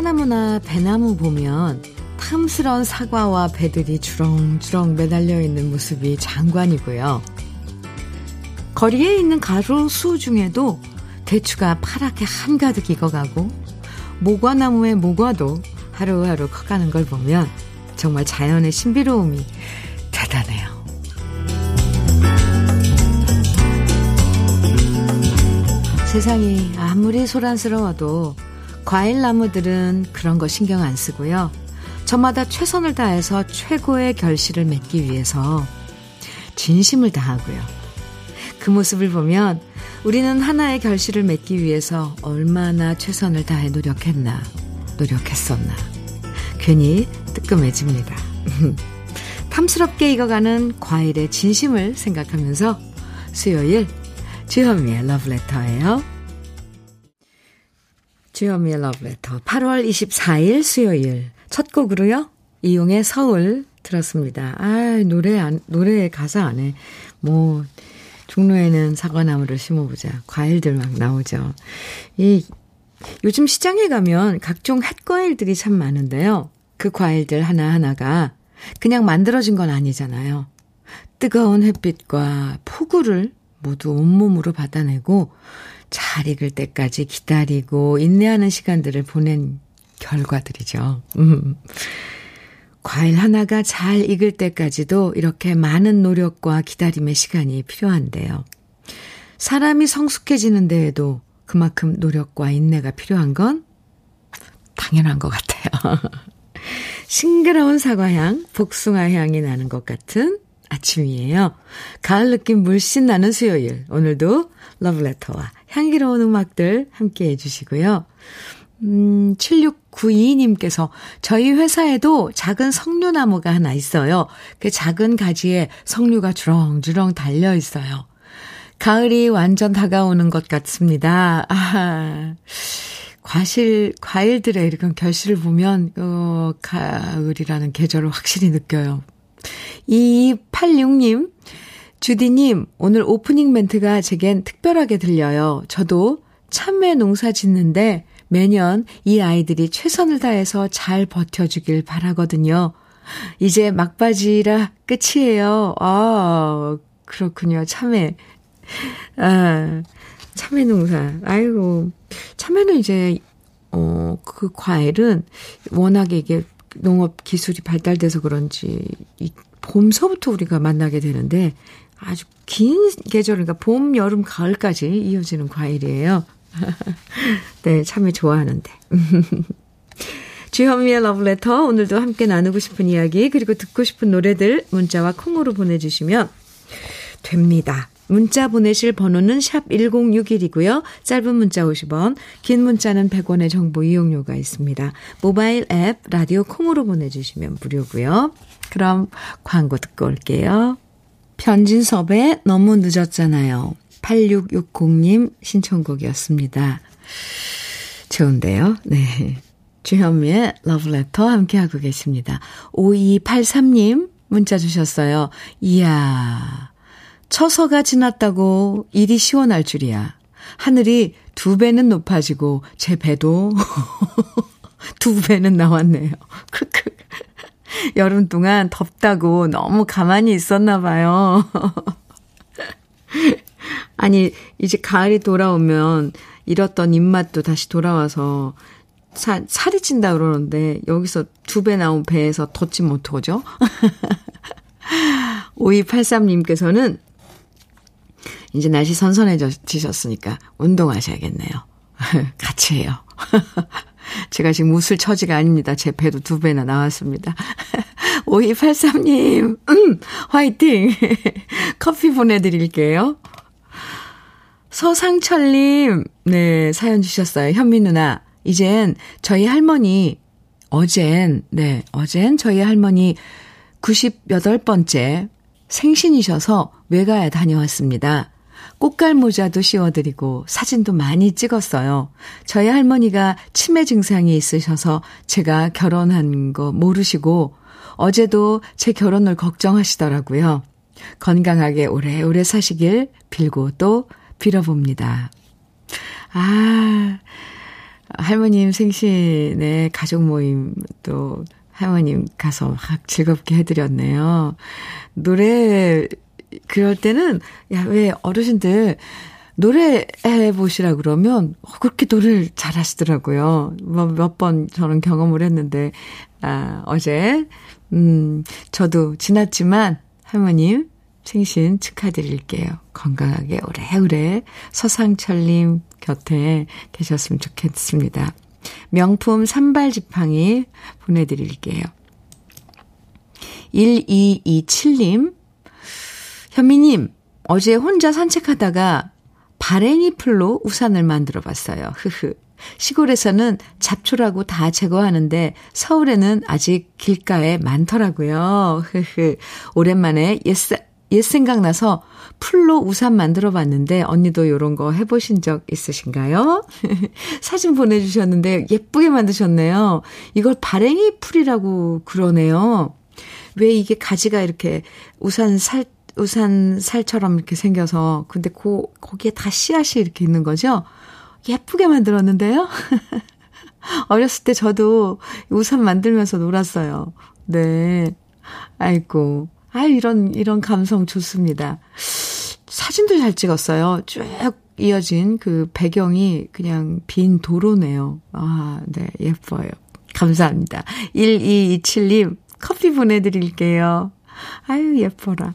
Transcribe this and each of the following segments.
사과나무나 배나무 보면 탐스런 사과와 배들이 주렁주렁 매달려 있는 모습이 장관이고요. 거리에 있는 가로수 중에도 대추가 파랗게 한가득 익어가고 모과나무의 모과도 하루하루 커가는 걸 보면 정말 자연의 신비로움이 대단해요. 세상이 아무리 소란스러워도 과일 나무들은 그런 거 신경 안 쓰고요. 저마다 최선을 다해서 최고의 결실을 맺기 위해서 진심을 다하고요. 그 모습을 보면 우리는 하나의 결실을 맺기 위해서 얼마나 최선을 다해 노력했나, 노력했었나. 괜히 뜨끔해집니다. 탐스럽게 익어가는 과일의 진심을 생각하면서 수요일 주현미의 러브레터예요. 주현미의 러브레터 8월 24일 수요일 첫 곡으로요. 이용의 서울 들었습니다. 아, 노래 안, 노래 가사 안에 뭐 종로에는 사과나무를 심어보자. 과일들 막 나오죠. 이 요즘 시장에 가면 각종 햇과일들이 참 많은데요. 그 과일들 하나하나가 그냥 만들어진 건 아니잖아요. 뜨거운 햇빛과 폭우를 모두 온몸으로 받아내고 잘 익을 때까지 기다리고 인내하는 시간들을 보낸 결과들이죠. 음. 과일 하나가 잘 익을 때까지도 이렇게 많은 노력과 기다림의 시간이 필요한데요. 사람이 성숙해지는 데에도 그만큼 노력과 인내가 필요한 건 당연한 것 같아요. 싱그러운 사과향, 복숭아 향이 나는 것 같은 아침이에요. 가을 느낌 물씬 나는 수요일. 오늘도 러브레터와 향기로운 음악들 함께 해주시고요. 음, 7692님께서 저희 회사에도 작은 석류나무가 하나 있어요. 그 작은 가지에 석류가 주렁주렁 달려 있어요. 가을이 완전 다가오는 것 같습니다. 아, 과실, 과일들의 이런 결실을 보면, 어, 가을이라는 계절을 확실히 느껴요. 2286님, 주디님, 오늘 오프닝 멘트가 제겐 특별하게 들려요. 저도 참외 농사 짓는데 매년 이 아이들이 최선을 다해서 잘 버텨주길 바라거든요. 이제 막바지라 끝이에요. 아, 그렇군요. 참외. 아, 참외 농사. 아이고. 참외는 이제, 어, 그 과일은 워낙에 이게 농업 기술이 발달돼서 그런지, 이 봄서부터 우리가 만나게 되는데, 아주 긴 계절, 그러니까 봄, 여름, 가을까지 이어지는 과일이에요. 네, 참외 좋아하는데. 주현미의 러브레터, 오늘도 함께 나누고 싶은 이야기, 그리고 듣고 싶은 노래들 문자와 콩으로 보내주시면 됩니다. 문자 보내실 번호는 샵 1061이고요. 짧은 문자 50원, 긴 문자는 100원의 정보 이용료가 있습니다. 모바일 앱, 라디오 콩으로 보내주시면 무료고요. 그럼 광고 듣고 올게요. 편진섭의 너무 늦었잖아요. 8660님 신청곡이었습니다. 좋은데요? 네. 주현미의 러브레터 함께하고 계십니다. 5283님 문자 주셨어요. 이야, 처서가 지났다고 일이 시원할 줄이야. 하늘이 두 배는 높아지고 제 배도 두 배는 나왔네요. 크크. 여름 동안 덥다고 너무 가만히 있었나 봐요. 아니, 이제 가을이 돌아오면 잃었던 입맛도 다시 돌아와서 사, 살이 찐다 그러는데 여기서 두 배 나온 배에서 더 찌면 어떡하죠? 5283님께서는 이제 날씨 선선해지셨으니까 운동하셔야겠네요. 같이 해요. 제가 지금 웃을 처지가 아닙니다. 제 배도 두 배나 나왔습니다. 5283님, 음, 화이팅! 커피 보내드릴게요. 서상철님, 네, 사연 주셨어요. 현미 누나, 이젠 저희 할머니, 어젠, 네, 어젠 저희 할머니 98번째 생신이셔서 외가에 다녀왔습니다. 꽃갈 모자도 씌워드리고 사진도 많이 찍었어요. 저희 할머니가 치매 증상이 있으셔서 제가 결혼한 거 모르시고 어제도 제 결혼을 걱정하시더라고요. 건강하게 오래오래 사시길 빌고 또 빌어봅니다. 아, 할머님 생신에 가족 모임 또 할머님 가서 막 즐겁게 해드렸네요. 노래, 그럴 때는, 야, 왜 어르신들 노래해 보시라 그러면 어, 그렇게 노래를 잘 하시더라고요. 뭐몇번 저는 경험을 했는데, 아, 어제, 음, 저도 지났지만 할머님 생신 축하드릴게요. 건강하게 오래오래 서상철님 곁에 계셨으면 좋겠습니다. 명품 산발 지팡이 보내드릴게요. 1227님, 현미님, 어제 혼자 산책하다가 바랭이 풀로 우산을 만들어 봤어요. 흐흐. 시골에서는 잡초라고 다 제거하는데 서울에는 아직 길가에 많더라고요. 흐흐. 오랜만에 옛, 옛 생각나서 풀로 우산 만들어 봤는데 언니도 요런 거 해보신 적 있으신가요? 사진 보내주셨는데 예쁘게 만드셨네요. 이걸 바랭이 풀이라고 그러네요. 왜 이게 가지가 이렇게 우산 살, 우산 살처럼 이렇게 생겨서 근데 고, 거기에 다 씨앗이 이렇게 있는 거죠? 예쁘게 만들었는데요? 어렸을 때 저도 우산 만들면서 놀았어요. 네. 아이고. 아, 이런, 이런 감성 좋습니다. 사진도 잘 찍었어요. 쭉 이어진 그 배경이 그냥 빈 도로네요. 아, 네, 예뻐요. 감사합니다. 1227님, 커피 보내 드릴게요. 아유, 예뻐라.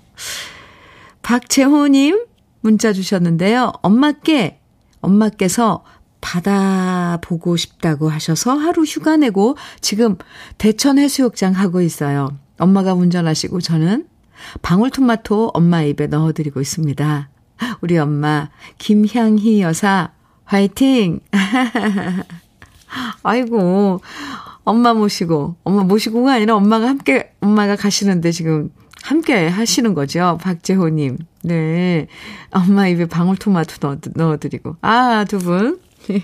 박재호님, 문자 주셨는데요. 엄마께, 엄마께서 바다 보고 싶다고 하셔서 하루 휴가 내고 지금 대천 해수욕장 하고 있어요. 엄마가 운전하시고 저는 방울토마토 엄마 입에 넣어드리고 있습니다. 우리 엄마, 김향희 여사, 화이팅! 아이고, 엄마 모시고, 엄마 모시고가 아니라 엄마가 함께, 엄마가 가시는데 지금 함께 하시는 거죠. 박재호님. 네. 엄마 입에 방울토마토 넣어, 넣어 드리고. 아, 두 분.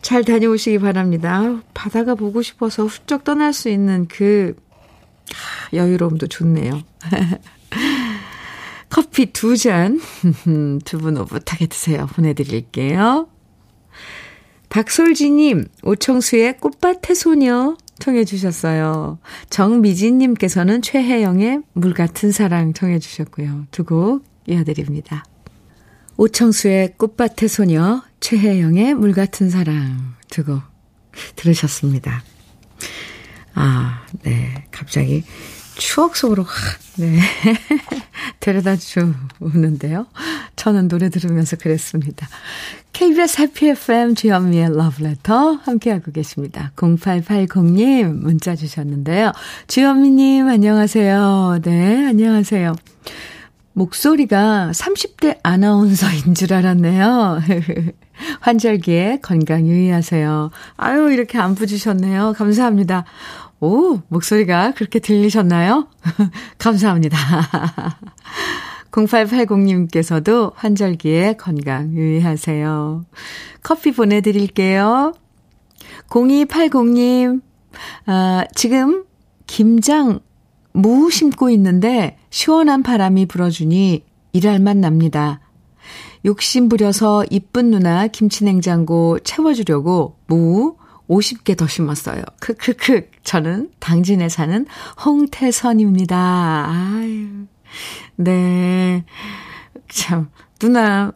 잘 다녀오시기 바랍니다. 바다가 보고 싶어서 훌쩍 떠날 수 있는 그 여유로움도 좋네요. 커피 두 잔, 두 분 오붓하게 드세요. 보내드릴게요. 박솔지님, 오청수의 꽃밭의 소녀 청해 주셨어요. 정미진님께서는 최혜영의 물 같은 사랑 청해 주셨고요. 두 곡 이어드립니다. 오청수의 꽃밭의 소녀, 최혜영의 물 같은 사랑 두 곡 들으셨습니다. 아, 네. 갑자기 추억 속으로 확, 네. 데려다 주는데요. 저는 노래 들으면서 그랬습니다. KBS 해피 FM 주현미의 러브레터 함께하고 계십니다. 0880님 문자 주셨는데요. 주현미님 안녕하세요. 네, 안녕하세요. 목소리가 30대 아나운서인 줄 알았네요. 환절기에 건강 유의하세요. 아유, 이렇게 안 부 주셨네요. 감사합니다. 오, 목소리가 그렇게 들리셨나요? 감사합니다. 0880님께서도 환절기에 건강 유의하세요. 커피 보내드릴게요. 0280님, 아, 지금 김장 무 심고 있는데 시원한 바람이 불어주니 일할 맛 납니다. 욕심 부려서 이쁜 누나 김치냉장고 채워주려고 무 50개 더 심었어요. 크크크. 저는 당진에 사는 홍태선입니다. 아유. 네. 참, 누나를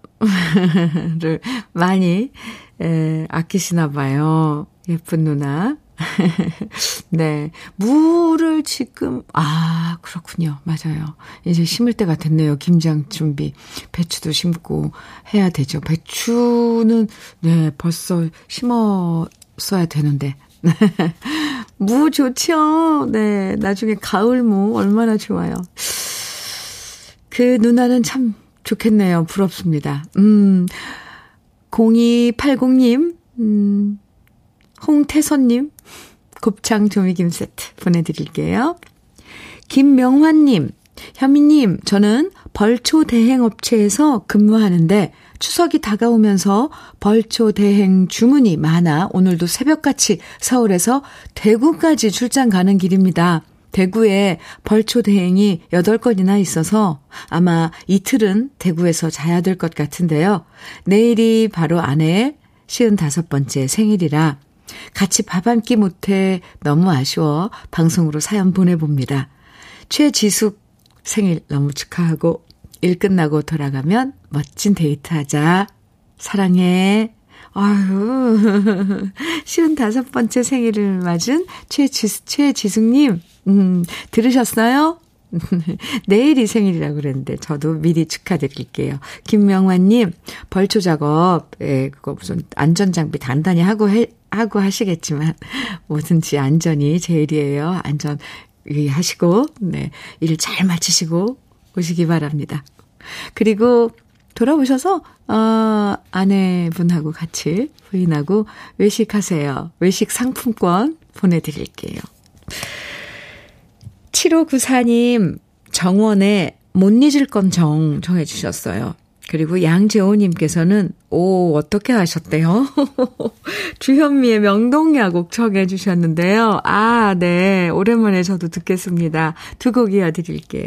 많이 에, 아끼시나 봐요. 예쁜 누나. 네. 무를 지금, 아, 그렇군요. 맞아요. 이제 심을 때가 됐네요. 김장 준비. 배추도 심고 해야 되죠. 배추는, 네, 벌써 심었 어야 되는데. 무 좋죠? 네. 나중에 가을 무 얼마나 좋아요. 그 누나는 참 좋겠네요. 부럽습니다. 음, 0280님, 음, 홍태선님, 곱창 조미김 세트 보내드릴게요. 김명환님, 현미님, 저는 벌초 대행업체에서 근무하는데 추석이 다가오면서 벌초 대행 주문이 많아 오늘도 새벽같이 서울에서 대구까지 출장 가는 길입니다. 대구에 벌초 대행이 8건이나 있어서 아마 이틀은 대구에서 자야 될 것 같은데요. 내일이 바로 아내의 55번째 생일이라 같이 밥 한 끼 못해 너무 아쉬워 방송으로 사연 보내봅니다. 최지숙 생일 너무 축하하고 일 끝나고 돌아가면 멋진 데이트 하자. 사랑해. 아유, 쉬운 다섯 번째 생일을 맞은 최지수, 최지숙님, 음, 들으셨어요? 내일이 생일이라고 그랬는데, 저도 미리 축하드릴게요. 김명환님, 벌초 작업, 예, 그거 무슨 안전장비 단단히 하고 해, 하고 하시겠지만, 뭐든지 안전이 제일이에요. 안전 하시고, 네, 일 잘 마치시고 오시기 바랍니다. 그리고 돌아오셔서, 어, 아내분하고 같이 부인하고 외식하세요. 외식 상품권 보내드릴게요. 7594님, 정원에 못 잊을 건 정 정해 주셨어요. 그리고 양재호님께서는, 오, 어떻게 하셨대요? 주현미의 명동야곡 정해주셨는데요. 아, 네. 오랜만에 저도 듣겠습니다. 두 곡 이어드릴게요.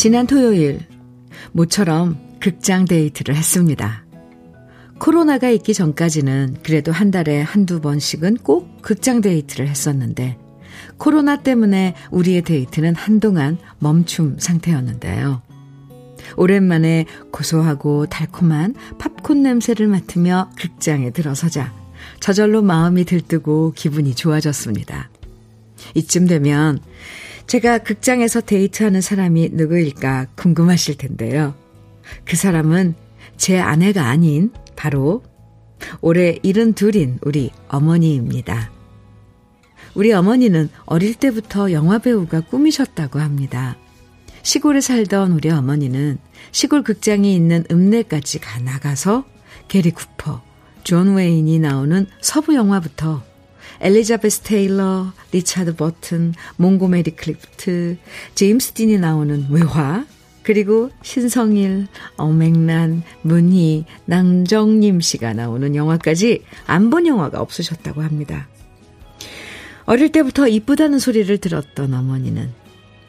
지난 토요일 모처럼 극장 데이트를 했습니다. 코로나가 있기 전까지는 그래도 한 달에 한두 번씩은 꼭 극장 데이트를 했었는데 코로나 때문에 우리의 데이트는 한동안 멈춤 상태였는데요. 오랜만에 고소하고 달콤한 팝콘 냄새를 맡으며 극장에 들어서자 저절로 마음이 들뜨고 기분이 좋아졌습니다. 이쯤 되면 제가 극장에서 데이트하는 사람이 누구일까 궁금하실 텐데요. 그 사람은 제 아내가 아닌 바로 올해 72인 우리 어머니입니다. 우리 어머니는 어릴 때부터 영화배우가 꿈이셨다고 합니다. 시골에 살던 우리 어머니는 시골 극장이 있는 읍내까지 가 나가서 게리 쿠퍼, 존 웨인이 나오는 서부 영화부터 엘리자베스 테일러, 리차드 버튼, 몽고메리 클리프트, 제임스 딘이 나오는 외화, 그리고 신성일, 엄앵란, 문희, 남정임 씨가 나오는 영화까지 안 본 영화가 없으셨다고 합니다. 어릴 때부터 이쁘다는 소리를 들었던 어머니는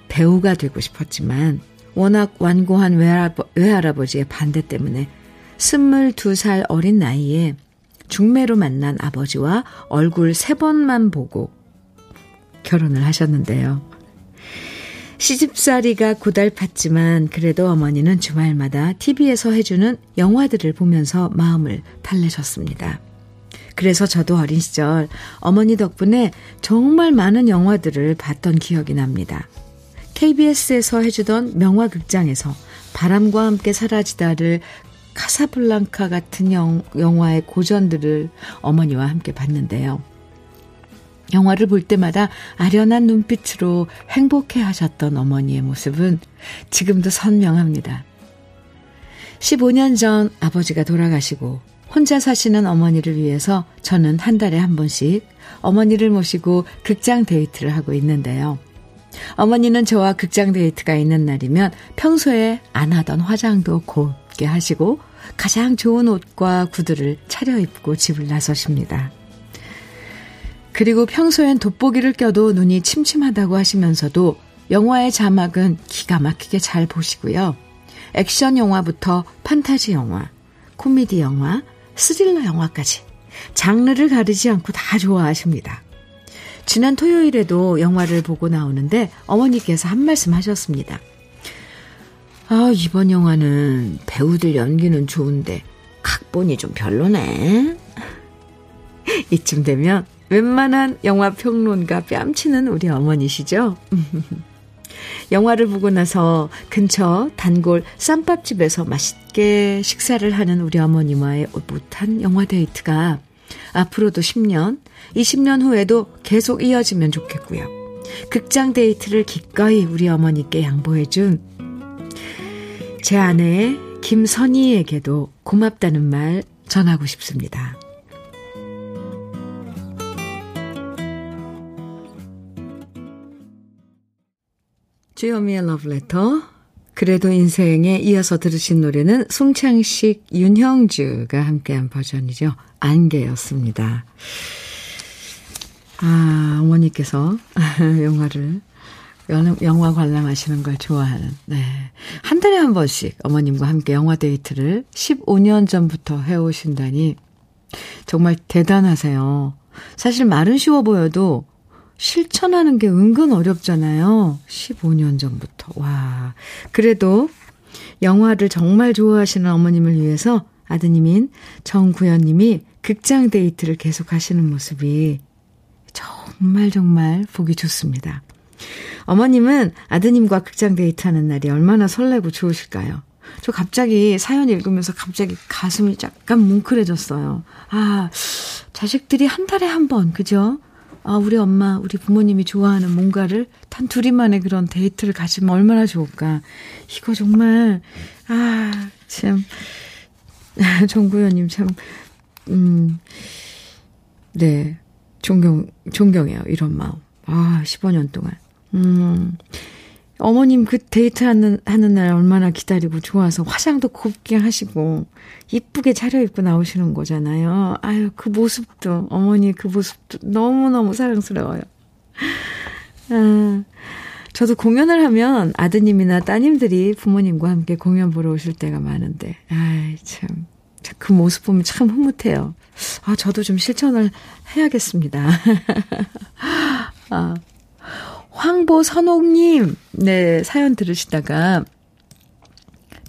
배우가 되고 싶었지만 워낙 완고한 외할아버, 외할아버지의 반대 때문에 22살 어린 나이에 중매로 만난 아버지와 얼굴 세 번만 보고 결혼을 하셨는데요. 시집살이가 고달팠지만 그래도 어머니는 주말마다 TV에서 해주는 영화들을 보면서 마음을 달래셨습니다. 그래서 저도 어린 시절 어머니 덕분에 정말 많은 영화들을 봤던 기억이 납니다. KBS에서 해주던 명화극장에서 바람과 함께 사라지다를 카사블랑카 같은 영, 영화의 고전들을 어머니와 함께 봤는데요. 영화를 볼 때마다 아련한 눈빛으로 행복해 하셨던 어머니의 모습은 지금도 선명합니다. 15년 전 아버지가 돌아가시고 혼자 사시는 어머니를 위해서 저는 한 달에 한 번씩 어머니를 모시고 극장 데이트를 하고 있는데요. 어머니는 저와 극장 데이트가 있는 날이면 평소에 안 하던 화장도 곱게 하시고 가장 좋은 옷과 구두를 차려입고 집을 나서십니다. 그리고 평소엔 돋보기를 껴도 눈이 침침하다고 하시면서도 영화의 자막은 기가 막히게 잘 보시고요. 액션 영화부터 판타지 영화, 코미디 영화, 스릴러 영화까지 장르를 가리지 않고 다 좋아하십니다. 지난 토요일에도 영화를 보고 나오는데 어머니께서 한 말씀 하셨습니다. 아, 이번 영화는 배우들 연기는 좋은데 각본이 좀 별로네. 이쯤 되면 웬만한 영화 평론가 뺨치는 우리 어머니시죠? 영화를 보고 나서 근처 단골 쌈밥집에서 맛있게 식사를 하는 우리 어머니와의 못한 영화 데이트가 앞으로도 10년, 20년 후에도 계속 이어지면 좋겠고요. 극장 데이트를 기꺼이 우리 어머니께 양보해준 제 아내 김선희에게도 고맙다는 말 전하고 싶습니다. 주여미의 러브레터. 그래도 인생에 이어서 들으신 노래는 송창식, 윤형주가 함께한 버전이죠. 안개였습니다. 아, 어머니께서 영화를, 영화 관람하시는 걸 좋아하는, 네. 한 달에 한 번씩 어머님과 함께 영화 데이트를 15년 전부터 해오신다니 정말 대단하세요. 사실 말은 쉬워 보여도 실천하는 게 은근 어렵잖아요. 15년 전부터. 와. 그래도 영화를 정말 좋아하시는 어머님을 위해서 아드님인 정구현님이 극장 데이트를 계속 하시는 모습이 정말 정말 보기 좋습니다. 어머님은 아드님과 극장 데이트 하는 날이 얼마나 설레고 좋으실까요? 저 갑자기 사연 읽으면서 갑자기 가슴이 약간 뭉클해졌어요. 아, 자식들이 한 달에 한 번, 그죠? 아, 우리 엄마, 우리 부모님이 좋아하는 뭔가를 단 둘이만의 그런 데이트를 가지면 얼마나 좋을까. 이거 정말, 아, 참, 정구현님 참, 음, 네, 존경, 존경해요. 이런 마음. 아, 15년 동안. 음, 어머님 그 데이트 하는, 하는 날 얼마나 기다리고 좋아서 화장도 곱게 하시고, 이쁘게 차려입고 나오시는 거잖아요. 아유, 그 모습도, 어머니 그 모습도 너무 너무 사랑스러워요. 아, 저도 공연을 하면 아드님이나 따님들이 부모님과 함께 공연 보러 오실 때가 많은데, 아이, 참. 그 모습 보면 참 흐뭇해요. 아, 저도 좀 실천을 해야겠습니다. 아, 황보선옥님, 네, 사연 들으시다가,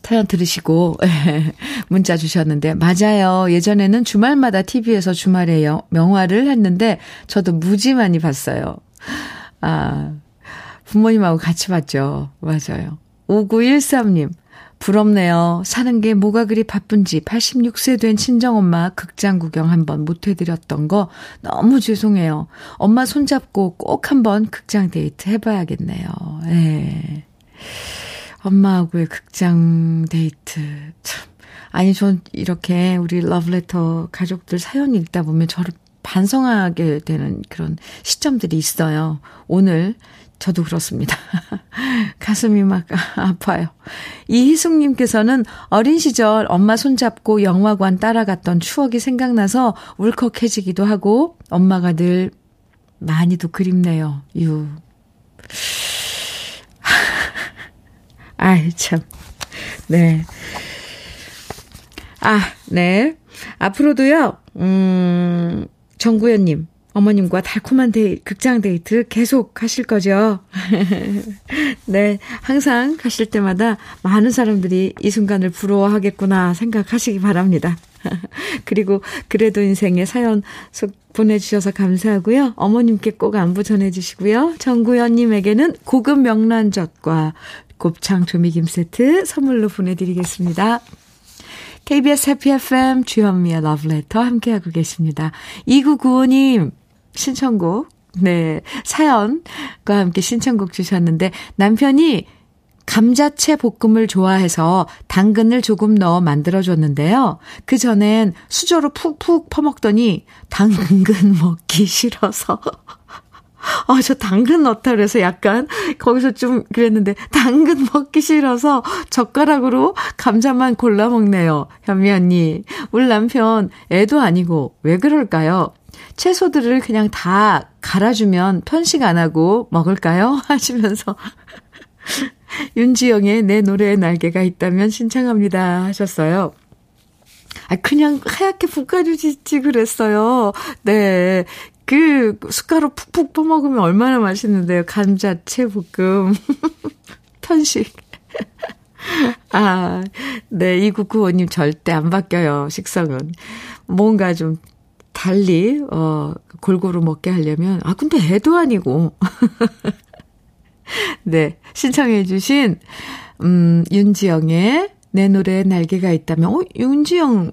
사연 들으시고, 문자 주셨는데, 맞아요. 예전에는 주말마다 TV에서 주말에 명화를 했는데, 저도 무지 많이 봤어요. 아, 부모님하고 같이 봤죠. 맞아요. 5913님, 부럽네요. 사는 게 뭐가 그리 바쁜지 86세 된 친정엄마 극장 구경 한번 못 해드렸던 거 너무 죄송해요. 엄마 손잡고 꼭 한번 극장 데이트 해봐야겠네요. 예. 엄마하고의 극장 데이트. 참. 아니, 전 이렇게 우리 러브레터 가족들 사연 읽다 보면 저를 반성하게 되는 그런 시점들이 있어요. 오늘 저도 그렇습니다. 가슴이 막 아파요. 이희숙님께서는 어린 시절 엄마 손잡고 영화관 따라갔던 추억이 생각나서 울컥해지기도 하고 엄마가 늘 많이도 그립네요. 유. 아이, 참. 네. 아, 네. 앞으로도요, 음, 정구현님, 어머님과 달콤한 데이, 극장 데이트 계속 하실 거죠? 네. 항상 가실 때마다 많은 사람들이 이 순간을 부러워하겠구나 생각하시기 바랍니다. 그리고 그래도 인생의 사연 속 보내주셔서 감사하고요. 어머님께 꼭 안부 전해주시고요. 정구현님에게는 고급 명란젓과 곱창 조미김 세트 선물로 보내드리겠습니다. KBS 해피 FM 주현미의 러브레터 함께하고 계십니다. 2995님 신청곡 네 사연과 함께 신청곡 주셨는데 남편이 감자채 볶음을 좋아해서 당근을 조금 넣어 만들어줬는데요. 그 전엔 수저로 푹푹 퍼먹더니 당근 먹기 싫어서 아, 저 당근 넣다 그래서 약간 거기서 좀 그랬는데 당근 먹기 싫어서 젓가락으로 감자만 골라 먹네요. 현미 언니. 우리 남편 애도 아니고 왜 그럴까요? 채소들을 그냥 다 갈아주면 편식 안 하고 먹을까요? 하시면서 윤지영의 내 노래에 날개가 있다면 신청합니다 하셨어요. 아, 그냥 하얗게 볶아주시지 그랬어요. 네. 그 숟가락 푹푹 퍼먹으면 얼마나 맛있는데요. 감자채 볶음. 편식. 아, 네. 2995님 절대 안 바뀌어요. 식성은. 뭔가 좀 달리, 어, 골고루 먹게 하려면, 아, 근데 애도 아니고. 네. 신청해주신, 음, 윤지영의 내 노래에 날개가 있다면, 어, 윤지영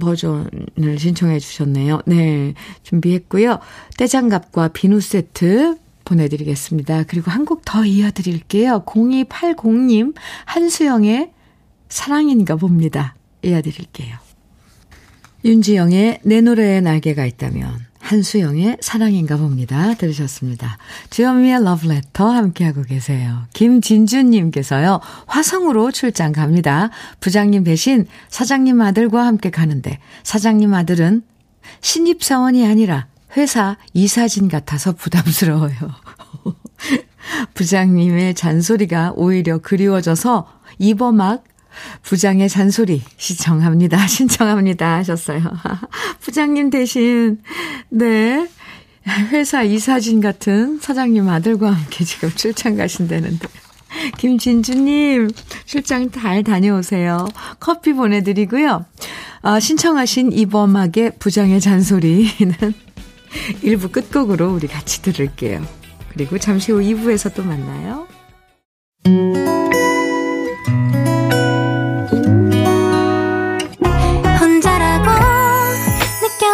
버전을 신청해 주셨네요. 네, 준비했고요. 떼장갑과 비누 세트 보내드리겠습니다. 그리고 한 곡 더 이어드릴게요. 0280님, 한수영의 사랑인가 봅니다. 이어드릴게요. 윤지영의 내 노래에 날개가 있다면 한수영의 사랑인가 봅니다. 들으셨습니다. 주현미의 러브레터 함께하고 계세요. 김진주님께서요. 화성으로 출장 갑니다. 부장님 대신 사장님 아들과 함께 가는데 사장님 아들은 신입사원이 아니라 회사 이사진 같아서 부담스러워요. 부장님의 잔소리가 오히려 그리워져서 이버막 부장의 잔소리 시청합니다. 신청합니다. 하셨어요. 부장님 대신, 네. 회사 이사진 같은 사장님 아들과 함께 지금 출장 가신다는데. 김진주님, 출장 잘 다녀오세요. 커피 보내드리고요. 아, 신청하신 이범학의 부장의 잔소리는 1부 끝곡으로 우리 같이 들을게요. 그리고 잠시 후 2부에서 또 만나요.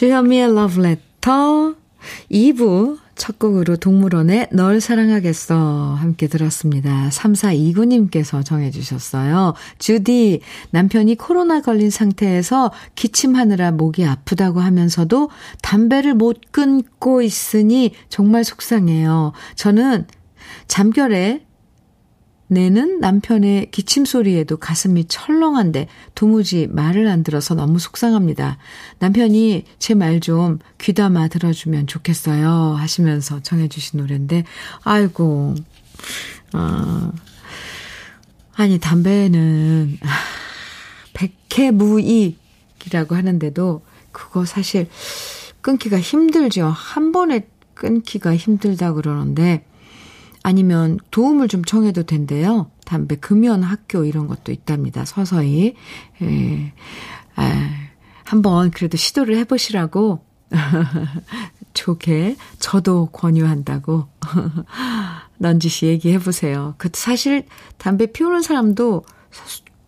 주현미의 러브레터 2부 첫 곡으로 동물원의 널 사랑하겠어 함께 들었습니다. 3429님께서 정해주셨어요. 주디, 남편이 코로나 걸린 상태에서 기침하느라 목이 아프다고 하면서도 담배를 못 끊고 있으니 정말 속상해요. 저는 잠결에 내는 남편의 기침 소리에도 가슴이 철렁한데 도무지 말을 안 들어서 너무 속상합니다. 남편이 제 말 좀 귀담아 들어주면 좋겠어요. 하시면서 정해주신 노래인데, 아이고, 아, 아니, 담배는 백해무익이라고 하는데도 그거 사실 끊기가 힘들죠. 한 번에 끊기가 힘들다 그러는데, 아니면 도움을 좀 청해도 된대요. 담배 금연 학교 이런 것도 있답니다. 서서히. 예. 아, 한번 그래도 시도를 해보시라고 좋게 저도 권유한다고 넌지시 얘기해보세요. 그 사실 담배 피우는 사람도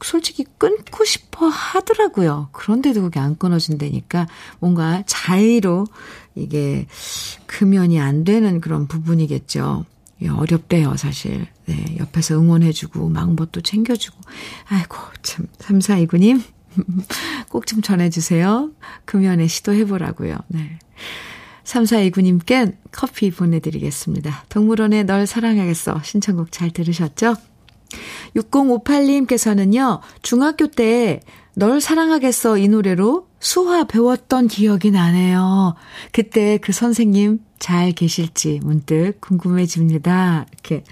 솔직히 끊고 싶어 하더라고요. 그런데도 그게 안 끊어진다니까 뭔가 자의로 이게 금연이 안 되는 그런 부분이겠죠. 예, 어렵대요, 사실. 네, 옆에서 응원해주고, 망보도 챙겨주고. 아이고, 참, 3429님. 꼭 좀 전해주세요. 금연에 시도해보라고요. 네. 3429님께 커피 보내드리겠습니다. 동물원에 널 사랑하겠어. 신청곡 잘 들으셨죠? 6058님께서는요, 중학교 때 널 사랑하겠어 이 노래로 수화 배웠던 기억이 나네요. 그때 그 선생님 잘 계실지 문득 궁금해집니다. 이렇게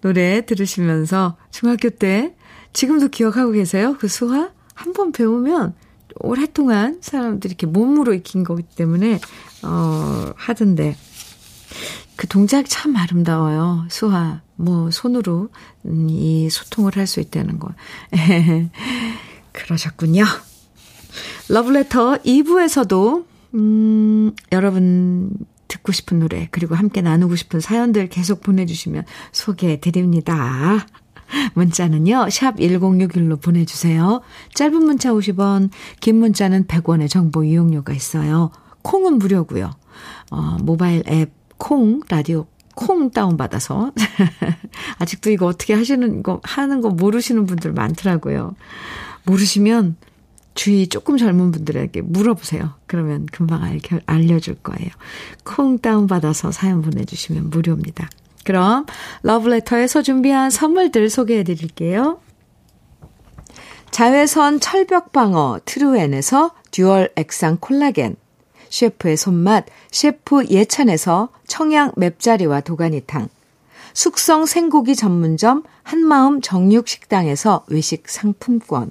노래 들으시면서 중학교 때 지금도 기억하고 계세요? 그 수화? 한 번 배우면 오랫동안 사람들이 이렇게 몸으로 익힌 거기 때문에, 어, 하던데. 그 동작 참 아름다워요. 수화. 뭐, 손으로 음, 이 소통을 할 수 있다는 거. 그러셨군요. 러브레터 2부에서도, 음, 여러분 듣고 싶은 노래, 그리고 함께 나누고 싶은 사연들 계속 보내주시면 소개해 드립니다. 문자는요, 샵 1061로 보내주세요. 짧은 문자 50원, 긴 문자는 100원의 정보 이용료가 있어요. 콩은 무료고요. 어, 모바일 앱 콩, 라디오 콩 다운받아서. 아직도 이거 어떻게 하시는 거, 하는 거 모르시는 분들 많더라고요. 모르시면 주위 조금 젊은 분들에게 물어보세요. 그러면 금방 알, 알려줄 거예요. 콩 다운받아서 사연 보내주시면 무료입니다. 그럼 러브레터에서 준비한 선물들 소개해 드릴게요. 자외선 철벽 방어 트루엔에서 듀얼 액상 콜라겐 셰프의 손맛, 셰프 예찬에서 청양 맵자리와 도가니탕, 숙성 생고기 전문점 한마음 정육식당에서 외식 상품권,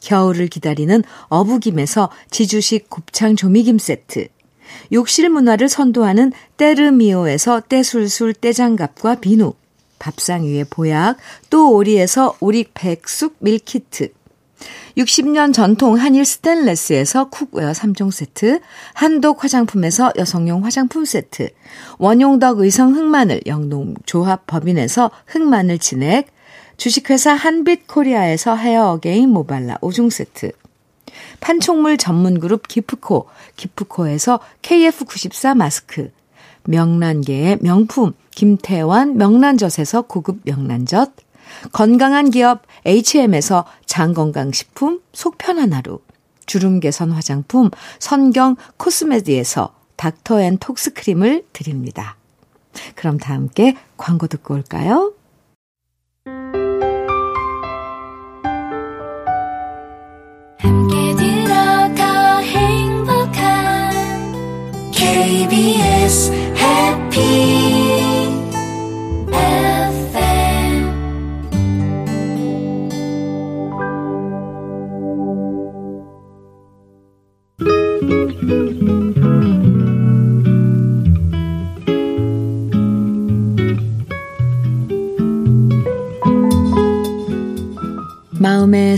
겨울을 기다리는 어부김에서 지주식 곱창 조미김 세트, 욕실 문화를 선도하는 때르미오에서 때술술 때장갑과 비누, 밥상 위에 보약, 또 오리에서 오리 백숙 밀키트, 60년 전통 한일 스텐레스에서 cookware 3종 세트, 한독 화장품에서 여성용 화장품 세트, 원용덕 의성 흑마늘 영농조합 법인에서 흑마늘 진액, 주식회사 한빛 코리아에서 헤어 어게인 모발라 5종 세트, 판촉물 전문그룹 기프코, 기프코에서 KF94 마스크, 명란계의 명품 김태환 명란젓에서 고급 명란젓, 건강한 기업 H&M에서 장건강식품 속편한 하루, 주름 개선 화장품 선경 코스메디에서 닥터앤톡스 크림을 드립니다. 그럼 다 함께 광고 듣고 올까요?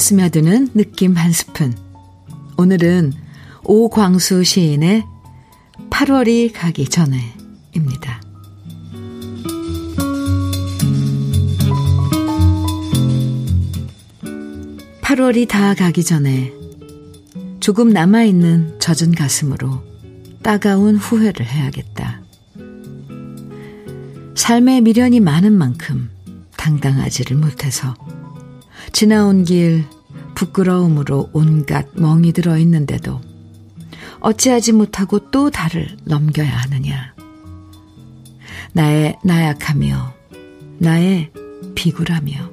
스며드는 느낌 한 스푼. 오늘은 오광수 시인의 8월이 가기 전에입니다. 8월이다 가기 전에 조금 남아있는 젖은 가슴으로 따가운 후회를 해야겠다. 삶의 미련이 많은 만큼 당당하지를 못해서 지나온 길 부끄러움으로 온갖 멍이 들어 있는데도 어찌하지 못하고 또 달을 넘겨야 하느냐. 나의 나약하며 나의 비굴하며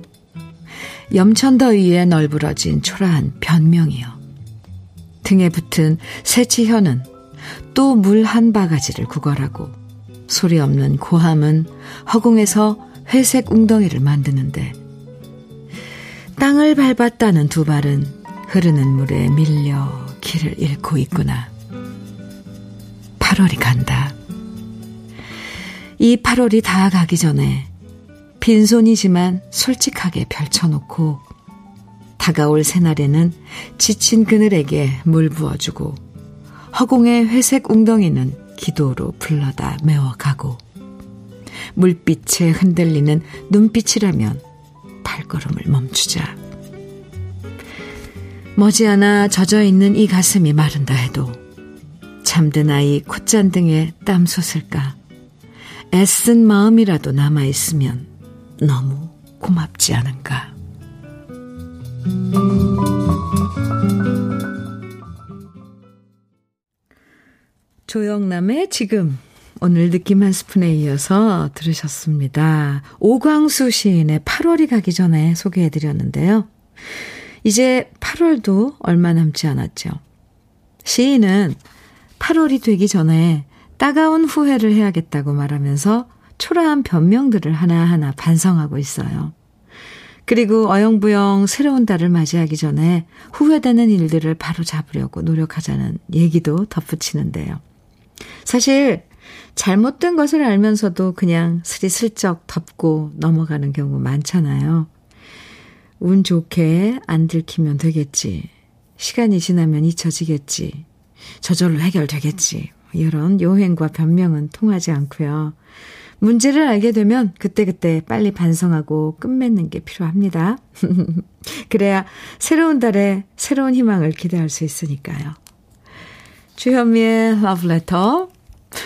염천더 위에 널브러진 초라한 변명이여. 등에 붙은 새치현은 또 물 한 바가지를 구걸하고 소리 없는 고함은 허공에서 회색 웅덩이를 만드는데 땅을 밟았다는 두 발은 흐르는 물에 밀려 길을 잃고 있구나. 8월이 간다. 이 8월이 다 가기 전에 빈손이지만 솔직하게 펼쳐놓고 다가올 새날에는 지친 그늘에게 물 부어주고 허공의 회색 웅덩이는 기도로 불러다 메워가고 물빛에 흔들리는 눈빛이라면 발걸음을 멈추자. 머지않아 젖어 있는 이 가슴이 마른다 해도 잠든 아이 콧잔등에 땀 솟을까 애쓴 마음이라도 남아 있으면 너무 고맙지 않은가. 조영남의 지금 오늘 느낌 한 스푼에 이어서 들으셨습니다. 오광수 시인의 8월이 가기 전에 소개해드렸는데요. 이제 8월도 얼마 남지 않았죠. 시인은 8월이 되기 전에 따가운 후회를 해야겠다고 말하면서 초라한 변명들을 하나하나 반성하고 있어요. 그리고 어영부영 새로운 달을 맞이하기 전에 후회되는 일들을 바로 잡으려고 노력하자는 얘기도 덧붙이는데요. 사실 잘못된 것을 알면서도 그냥 스리슬쩍 덮고 넘어가는 경우 많잖아요. 운 좋게 안 들키면 되겠지. 시간이 지나면 잊혀지겠지. 저절로 해결되겠지. 이런 요행과 변명은 통하지 않고요. 문제를 알게 되면 그때그때 빨리 반성하고 끝맺는 게 필요합니다. 그래야 새로운 달에 새로운 희망을 기대할 수 있으니까요. 주현미의 러브레터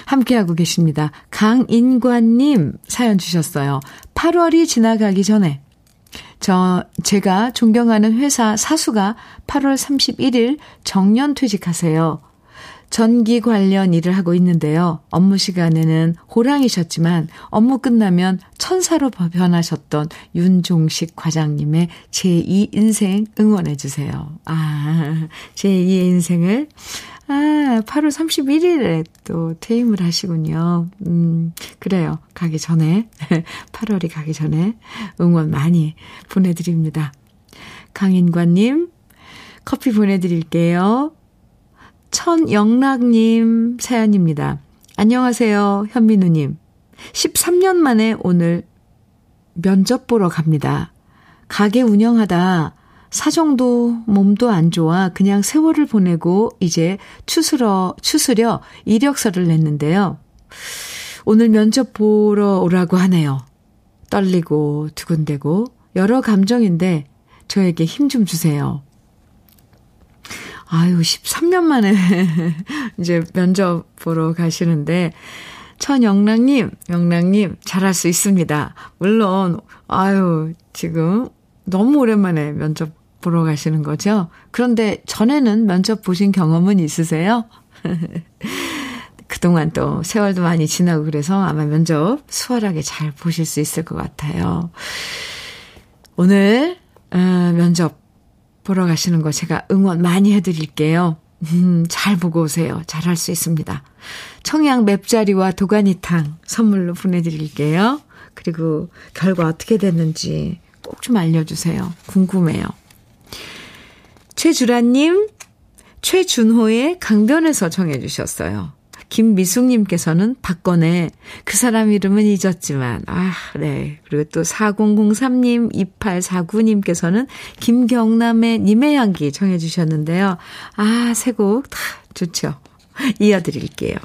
함께하고 계십니다. 강인관님 사연 주셨어요. 8월이 지나가기 전에 저, 제가 존경하는 회사 사수가 8월 31일 정년 퇴직하세요. 전기 관련 일을 하고 있는데요. 업무 시간에는 호랑이셨지만 업무 끝나면 천사로 변하셨던 윤종식 과장님의 제2 인생 응원해 주세요. 아, 제2의 인생을 아, 8월 31일에 또 퇴임을 하시군요. 음, 그래요. 가기 전에, 8월이 가기 전에 응원 많이 보내드립니다. 강인관님, 커피 보내드릴게요. 천영락님 사연입니다. 안녕하세요, 현민우님. 13년 만에 오늘 면접 보러 갑니다. 가게 운영하다 사정도 몸도 안 좋아 그냥 세월을 보내고 이제 추스러, 추스려 이력서를 냈는데요. 오늘 면접 보러 오라고 하네요. 떨리고 두근대고 여러 감정인데 저에게 힘 좀 주세요. 아유, 13년 만에 이제 면접 보러 가시는데 천영랑님, 영랑님 잘할 수 있습니다. 물론 아유, 지금 너무 오랜만에 면접 보러 가시는 거죠? 그런데 전에는 면접 보신 경험은 있으세요? 그동안 또 세월도 많이 지나고 그래서 아마 면접 수월하게 잘 보실 수 있을 것 같아요. 오늘 어, 면접 보러 가시는 거 제가 응원 많이 해드릴게요. 음, 잘 보고 오세요. 잘 할 수 있습니다. 청양 맵자리와 도가니탕 선물로 보내드릴게요. 그리고 결과 어떻게 됐는지 꼭 좀 알려주세요. 궁금해요. 최주라님, 최준호의 강변에서 정해주셨어요. 김미숙님께서는 박건의 그 사람 이름은 잊었지만, 아, 네. 그리고 또 4003님, 2849님께서는 김경남의 님의 향기 정해주셨는데요. 아, 세 곡 다 좋죠. 이어드릴게요.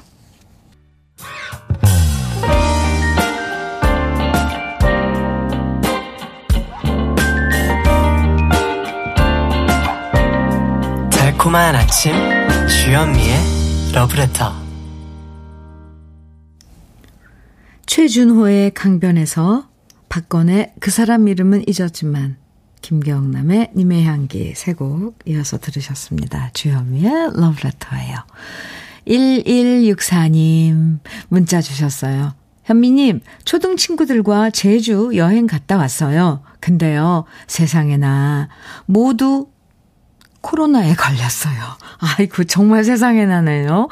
달콤한 아침 주현미의 러브레터 최준호의 강변에서 박건의 그 사람 이름은 잊었지만 김경남의 님의 향기 세 곡 이어서 들으셨습니다. 주현미의 러브레터예요. 1164님 문자 주셨어요. 현미님, 초등 친구들과 제주 여행 갔다 왔어요. 근데요, 세상에나 모두 코로나에 걸렸어요. 아이고, 정말 세상에 나네요.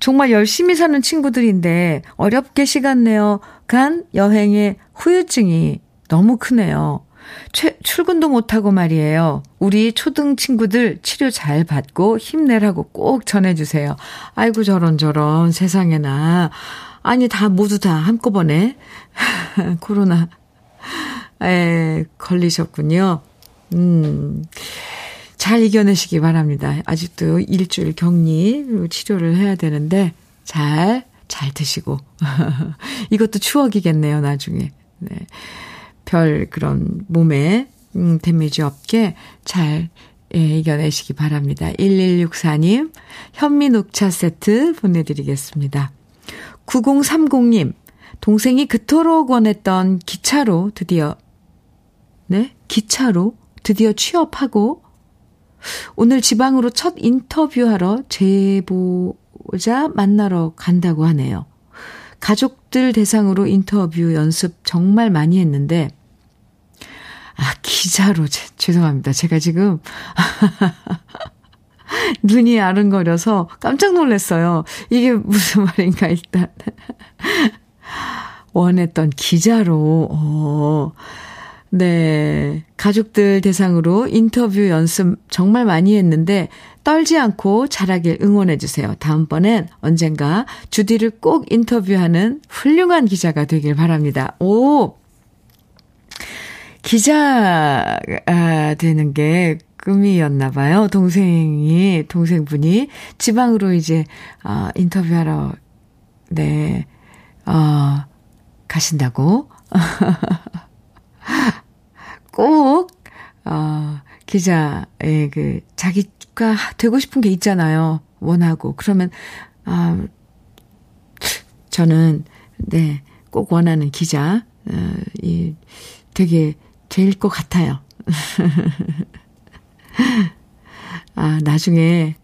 정말 열심히 사는 친구들인데 어렵게 시간 내어 간 여행의 후유증이 너무 크네요. 최, 출근도 못하고 말이에요. 우리 초등 친구들 치료 잘 받고 힘내라고 꼭 전해주세요. 아이고, 저런, 저런, 세상에나. 아니, 다, 모두 다 한꺼번에 코로나에 걸리셨군요. 음. 잘 이겨내시기 바랍니다. 아직도 일주일 격리 치료를 해야 되는데 잘, 잘 드시고. 이것도 추억이겠네요, 나중에. 네. 별 그런 몸에 음, 데미지 없게 잘 예, 이겨내시기 바랍니다. 1164님, 현미 녹차 세트 보내드리겠습니다. 9030님, 동생이 그토록 원했던 기차로 드디어, 네? 기차로 드디어 취업하고 오늘 지방으로 첫 인터뷰하러 제보자 만나러 간다고 하네요. 가족들 대상으로 인터뷰 연습 정말 많이 했는데, 아, 기자로, 제, 죄송합니다. 제가 지금, 눈이 아른거려서 깜짝 놀랐어요. 이게 무슨 말인가, 일단. 원했던 기자로, 어, 네. 가족들 대상으로 인터뷰 연습 정말 많이 했는데 떨지 않고 잘하길 응원해 주세요. 다음번엔 언젠가 주디를 꼭 인터뷰하는 훌륭한 기자가 되길 바랍니다. 오! 기자가 되는 게 꿈이었나 봐요. 동생이, 동생분이 지방으로 이제, 아, 인터뷰하러, 네, 어, 가신다고. 꼭, 어, 기자의 그, 자기가 되고 싶은 게 있잖아요. 원하고. 그러면, 아, 저는, 네, 꼭 원하는 기자, 어, 이, 되게 될 것 같아요. 아, 나중에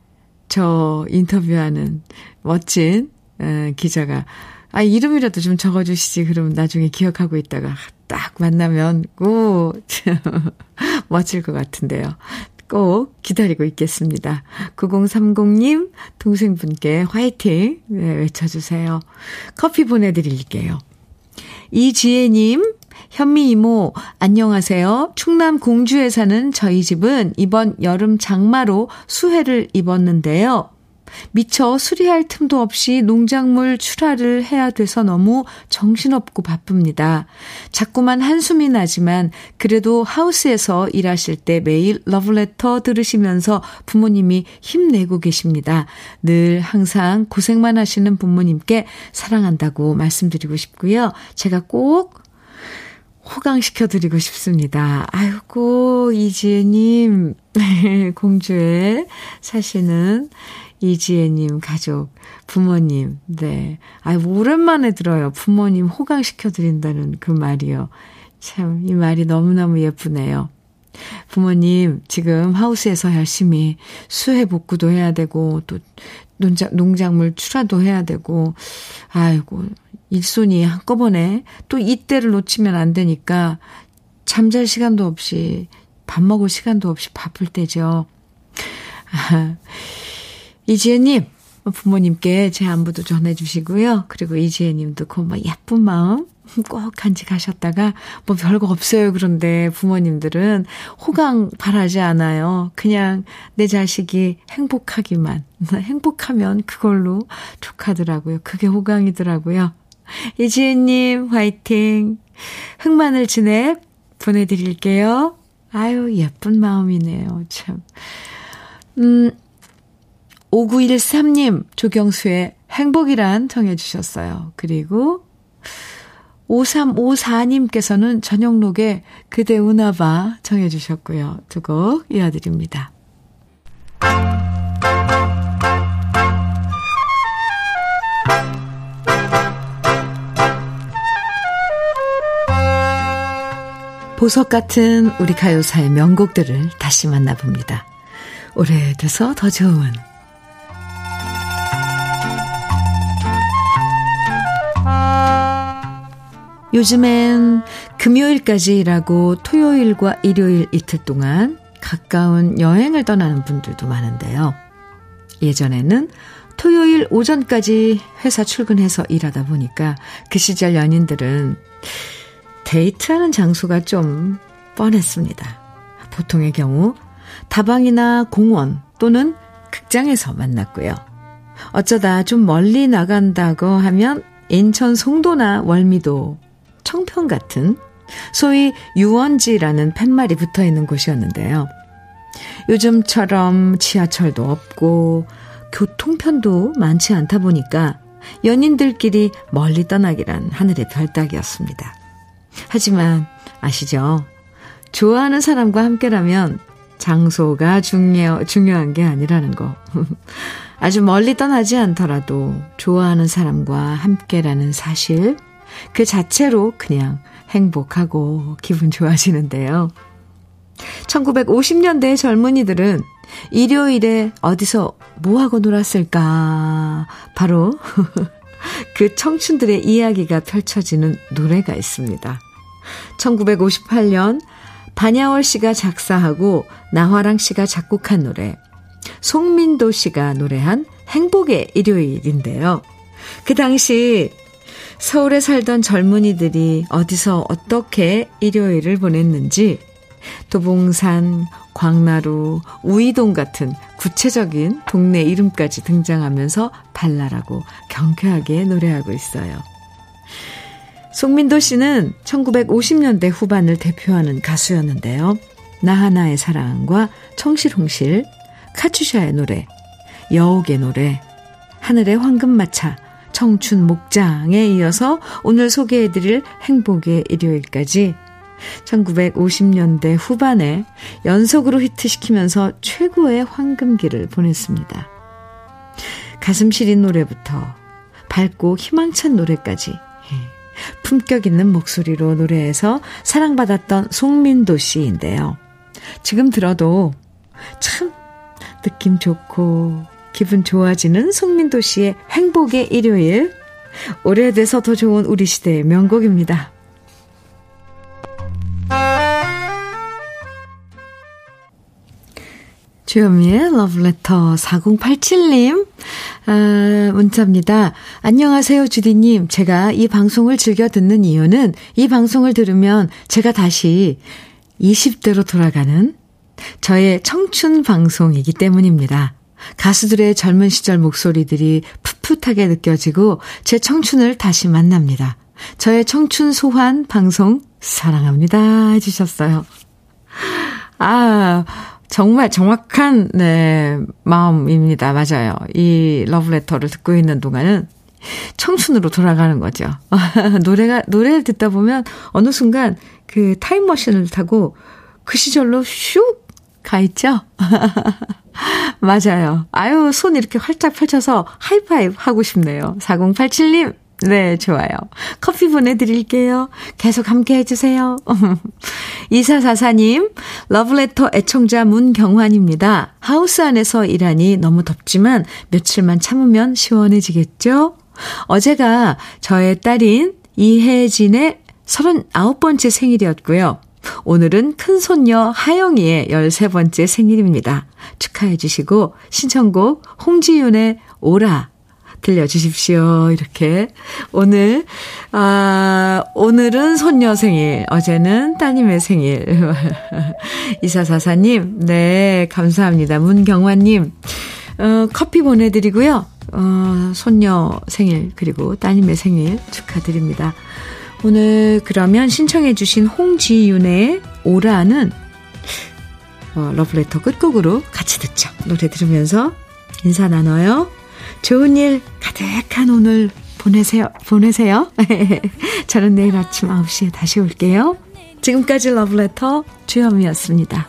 저 인터뷰하는 멋진 에, 기자가 아, 이름이라도 좀 적어주시지. 그러면 나중에 기억하고 있다가 딱 만나면 꼭 멋질 것 같은데요. 꼭 기다리고 있겠습니다. 9030님, 동생분께 화이팅 네, 외쳐주세요. 커피 보내드릴게요. 이지혜님, 현미 이모, 안녕하세요. 충남 공주에 사는 저희 집은 이번 여름 장마로 수해를 입었는데요. 미처 수리할 틈도 없이 농작물 출하를 해야 돼서 너무 정신없고 바쁩니다. 자꾸만 한숨이 나지만 그래도 하우스에서 일하실 때 매일 러브레터 들으시면서 부모님이 힘내고 계십니다. 늘 항상 고생만 하시는 부모님께 사랑한다고 말씀드리고 싶고요. 제가 꼭 호강시켜드리고 싶습니다. 아이고, 이지혜님, 공주에 사시는 이지혜님 가족, 부모님, 네. 아, 오랜만에 들어요. 부모님 호강시켜드린다는 그 말이요. 참, 이 말이 너무너무 예쁘네요. 부모님, 지금 하우스에서 열심히 수해 복구도 해야 되고, 또 농작, 농작물 출하도 해야 되고, 아이고, 일손이 한꺼번에 또 이때를 놓치면 안 되니까 잠잘 시간도 없이 밥 먹을 시간도 없이 바쁠 때죠. 아, 이지혜님, 부모님께 제 안부도 전해주시고요. 그리고 이지혜님도 고마 예쁜 마음 꼭 간직하셨다가 뭐 별거 없어요. 그런데 부모님들은 호강 바라지 않아요. 그냥 내 자식이 행복하기만 행복하면 그걸로 족하더라고요. 그게 호강이더라고요. 이지혜님 화이팅. 흑마늘 진액 보내드릴게요. 아유 예쁜 마음이네요. 참. 음 5913님, 조경수의 행복이란 정해주셨어요. 그리고 5354님께서는 저녁록에 그대 우나봐 정해주셨고요. 두 곡 이어드립니다. 보석 같은 우리 가요사의 명곡들을 다시 만나봅니다. 오래돼서 더 좋은 요즘엔 금요일까지 일하고 토요일과 일요일 이틀 동안 가까운 여행을 떠나는 분들도 많은데요. 예전에는 토요일 오전까지 회사 출근해서 일하다 보니까 그 시절 연인들은 데이트하는 장소가 좀 뻔했습니다. 보통의 경우 다방이나 공원 또는 극장에서 만났고요. 어쩌다 좀 멀리 나간다고 하면 인천 송도나 월미도 청평 같은 소위 유원지라는 팻말이 붙어 있는 곳이었는데요. 요즘처럼 지하철도 없고 교통편도 많지 않다 보니까 연인들끼리 멀리 떠나기란 하늘의 별따기였습니다. 하지만 아시죠? 좋아하는 사람과 함께라면 장소가 중요, 중요한 게 아니라는 거. 아주 멀리 떠나지 않더라도 좋아하는 사람과 함께라는 사실, 그 자체로 그냥 행복하고 기분 좋아지는데요. 1950년대 젊은이들은 일요일에 어디서 뭐하고 놀았을까? 바로 그 청춘들의 이야기가 펼쳐지는 노래가 있습니다. 1958년 반야월 씨가 작사하고 나화랑 씨가 작곡한 노래, 송민도 씨가 노래한 행복의 일요일인데요. 그 당시 서울에 살던 젊은이들이 어디서 어떻게 일요일을 보냈는지 도봉산, 광나루, 우이동 같은 구체적인 동네 이름까지 등장하면서 발랄하고 경쾌하게 노래하고 있어요. 송민도 씨는 1950년대 후반을 대표하는 가수였는데요. 나하나의 사랑과 청실홍실, 카츄샤의 노래, 여옥의 노래, 하늘의 황금마차, 청춘 목장에 이어서 오늘 소개해드릴 행복의 일요일까지 1950년대 후반에 연속으로 히트시키면서 최고의 황금기를 보냈습니다. 가슴 시린 노래부터 밝고 희망찬 노래까지. 예. 품격 있는 목소리로 노래해서 사랑받았던 송민도 씨인데요. 지금 들어도 참 느낌 좋고 기분 좋아지는 송민도 씨의 행복의 일요일. 오래돼서 더 좋은 우리 시대의 명곡입니다. 주현미의 러브레터 4087님 아, 문자입니다. 안녕하세요 주디님. 제가 이 방송을 즐겨 듣는 이유는 이 방송을 들으면 제가 다시 20대로 돌아가는 저의 청춘 방송이기 때문입니다. 가수들의 젊은 시절 목소리들이 풋풋하게 느껴지고 제 청춘을 다시 만납니다. 저의 청춘 소환 방송 사랑합니다 해주셨어요. 아, 정말 정확한, 네, 마음입니다. 맞아요. 이 러브레터를 듣고 있는 동안은 청춘으로 돌아가는 거죠. 노래가, 노래를 듣다 보면 어느 순간 그 타임머신을 타고 그 시절로 슉 가 있죠? 맞아요. 아유, 손 이렇게 활짝 펼쳐서 하이파이브 하고 싶네요. 4087님, 네, 좋아요. 커피 보내드릴게요. 계속 함께 해주세요. 2444님, 러브레터 애청자 문경환입니다. 하우스 안에서 일하니 너무 덥지만 며칠만 참으면 시원해지겠죠? 어제가 저의 딸인 이혜진의 39번째 생일이었고요. 오늘은 큰손녀 하영이의 13번째 생일입니다. 축하해 주시고 신청곡 홍지윤의 오라 들려주십시오. 이렇게. 오늘, 아, 오늘은 손녀 생일, 어제는 따님의 생일. 이사사사님, 네, 감사합니다. 문경화님, 어, 커피 보내드리고요. 어, 손녀 생일, 그리고 따님의 생일 축하드립니다. 오늘 그러면 신청해주신 홍지윤의 오라는 어, 러브레터 끝곡으로 같이 듣죠. 노래 들으면서 인사 나눠요. 좋은 일 가득한 오늘 보내세요. 보내세요. 저는 내일 아침 9시에 다시 올게요. 지금까지 러브레터 주현미였습니다.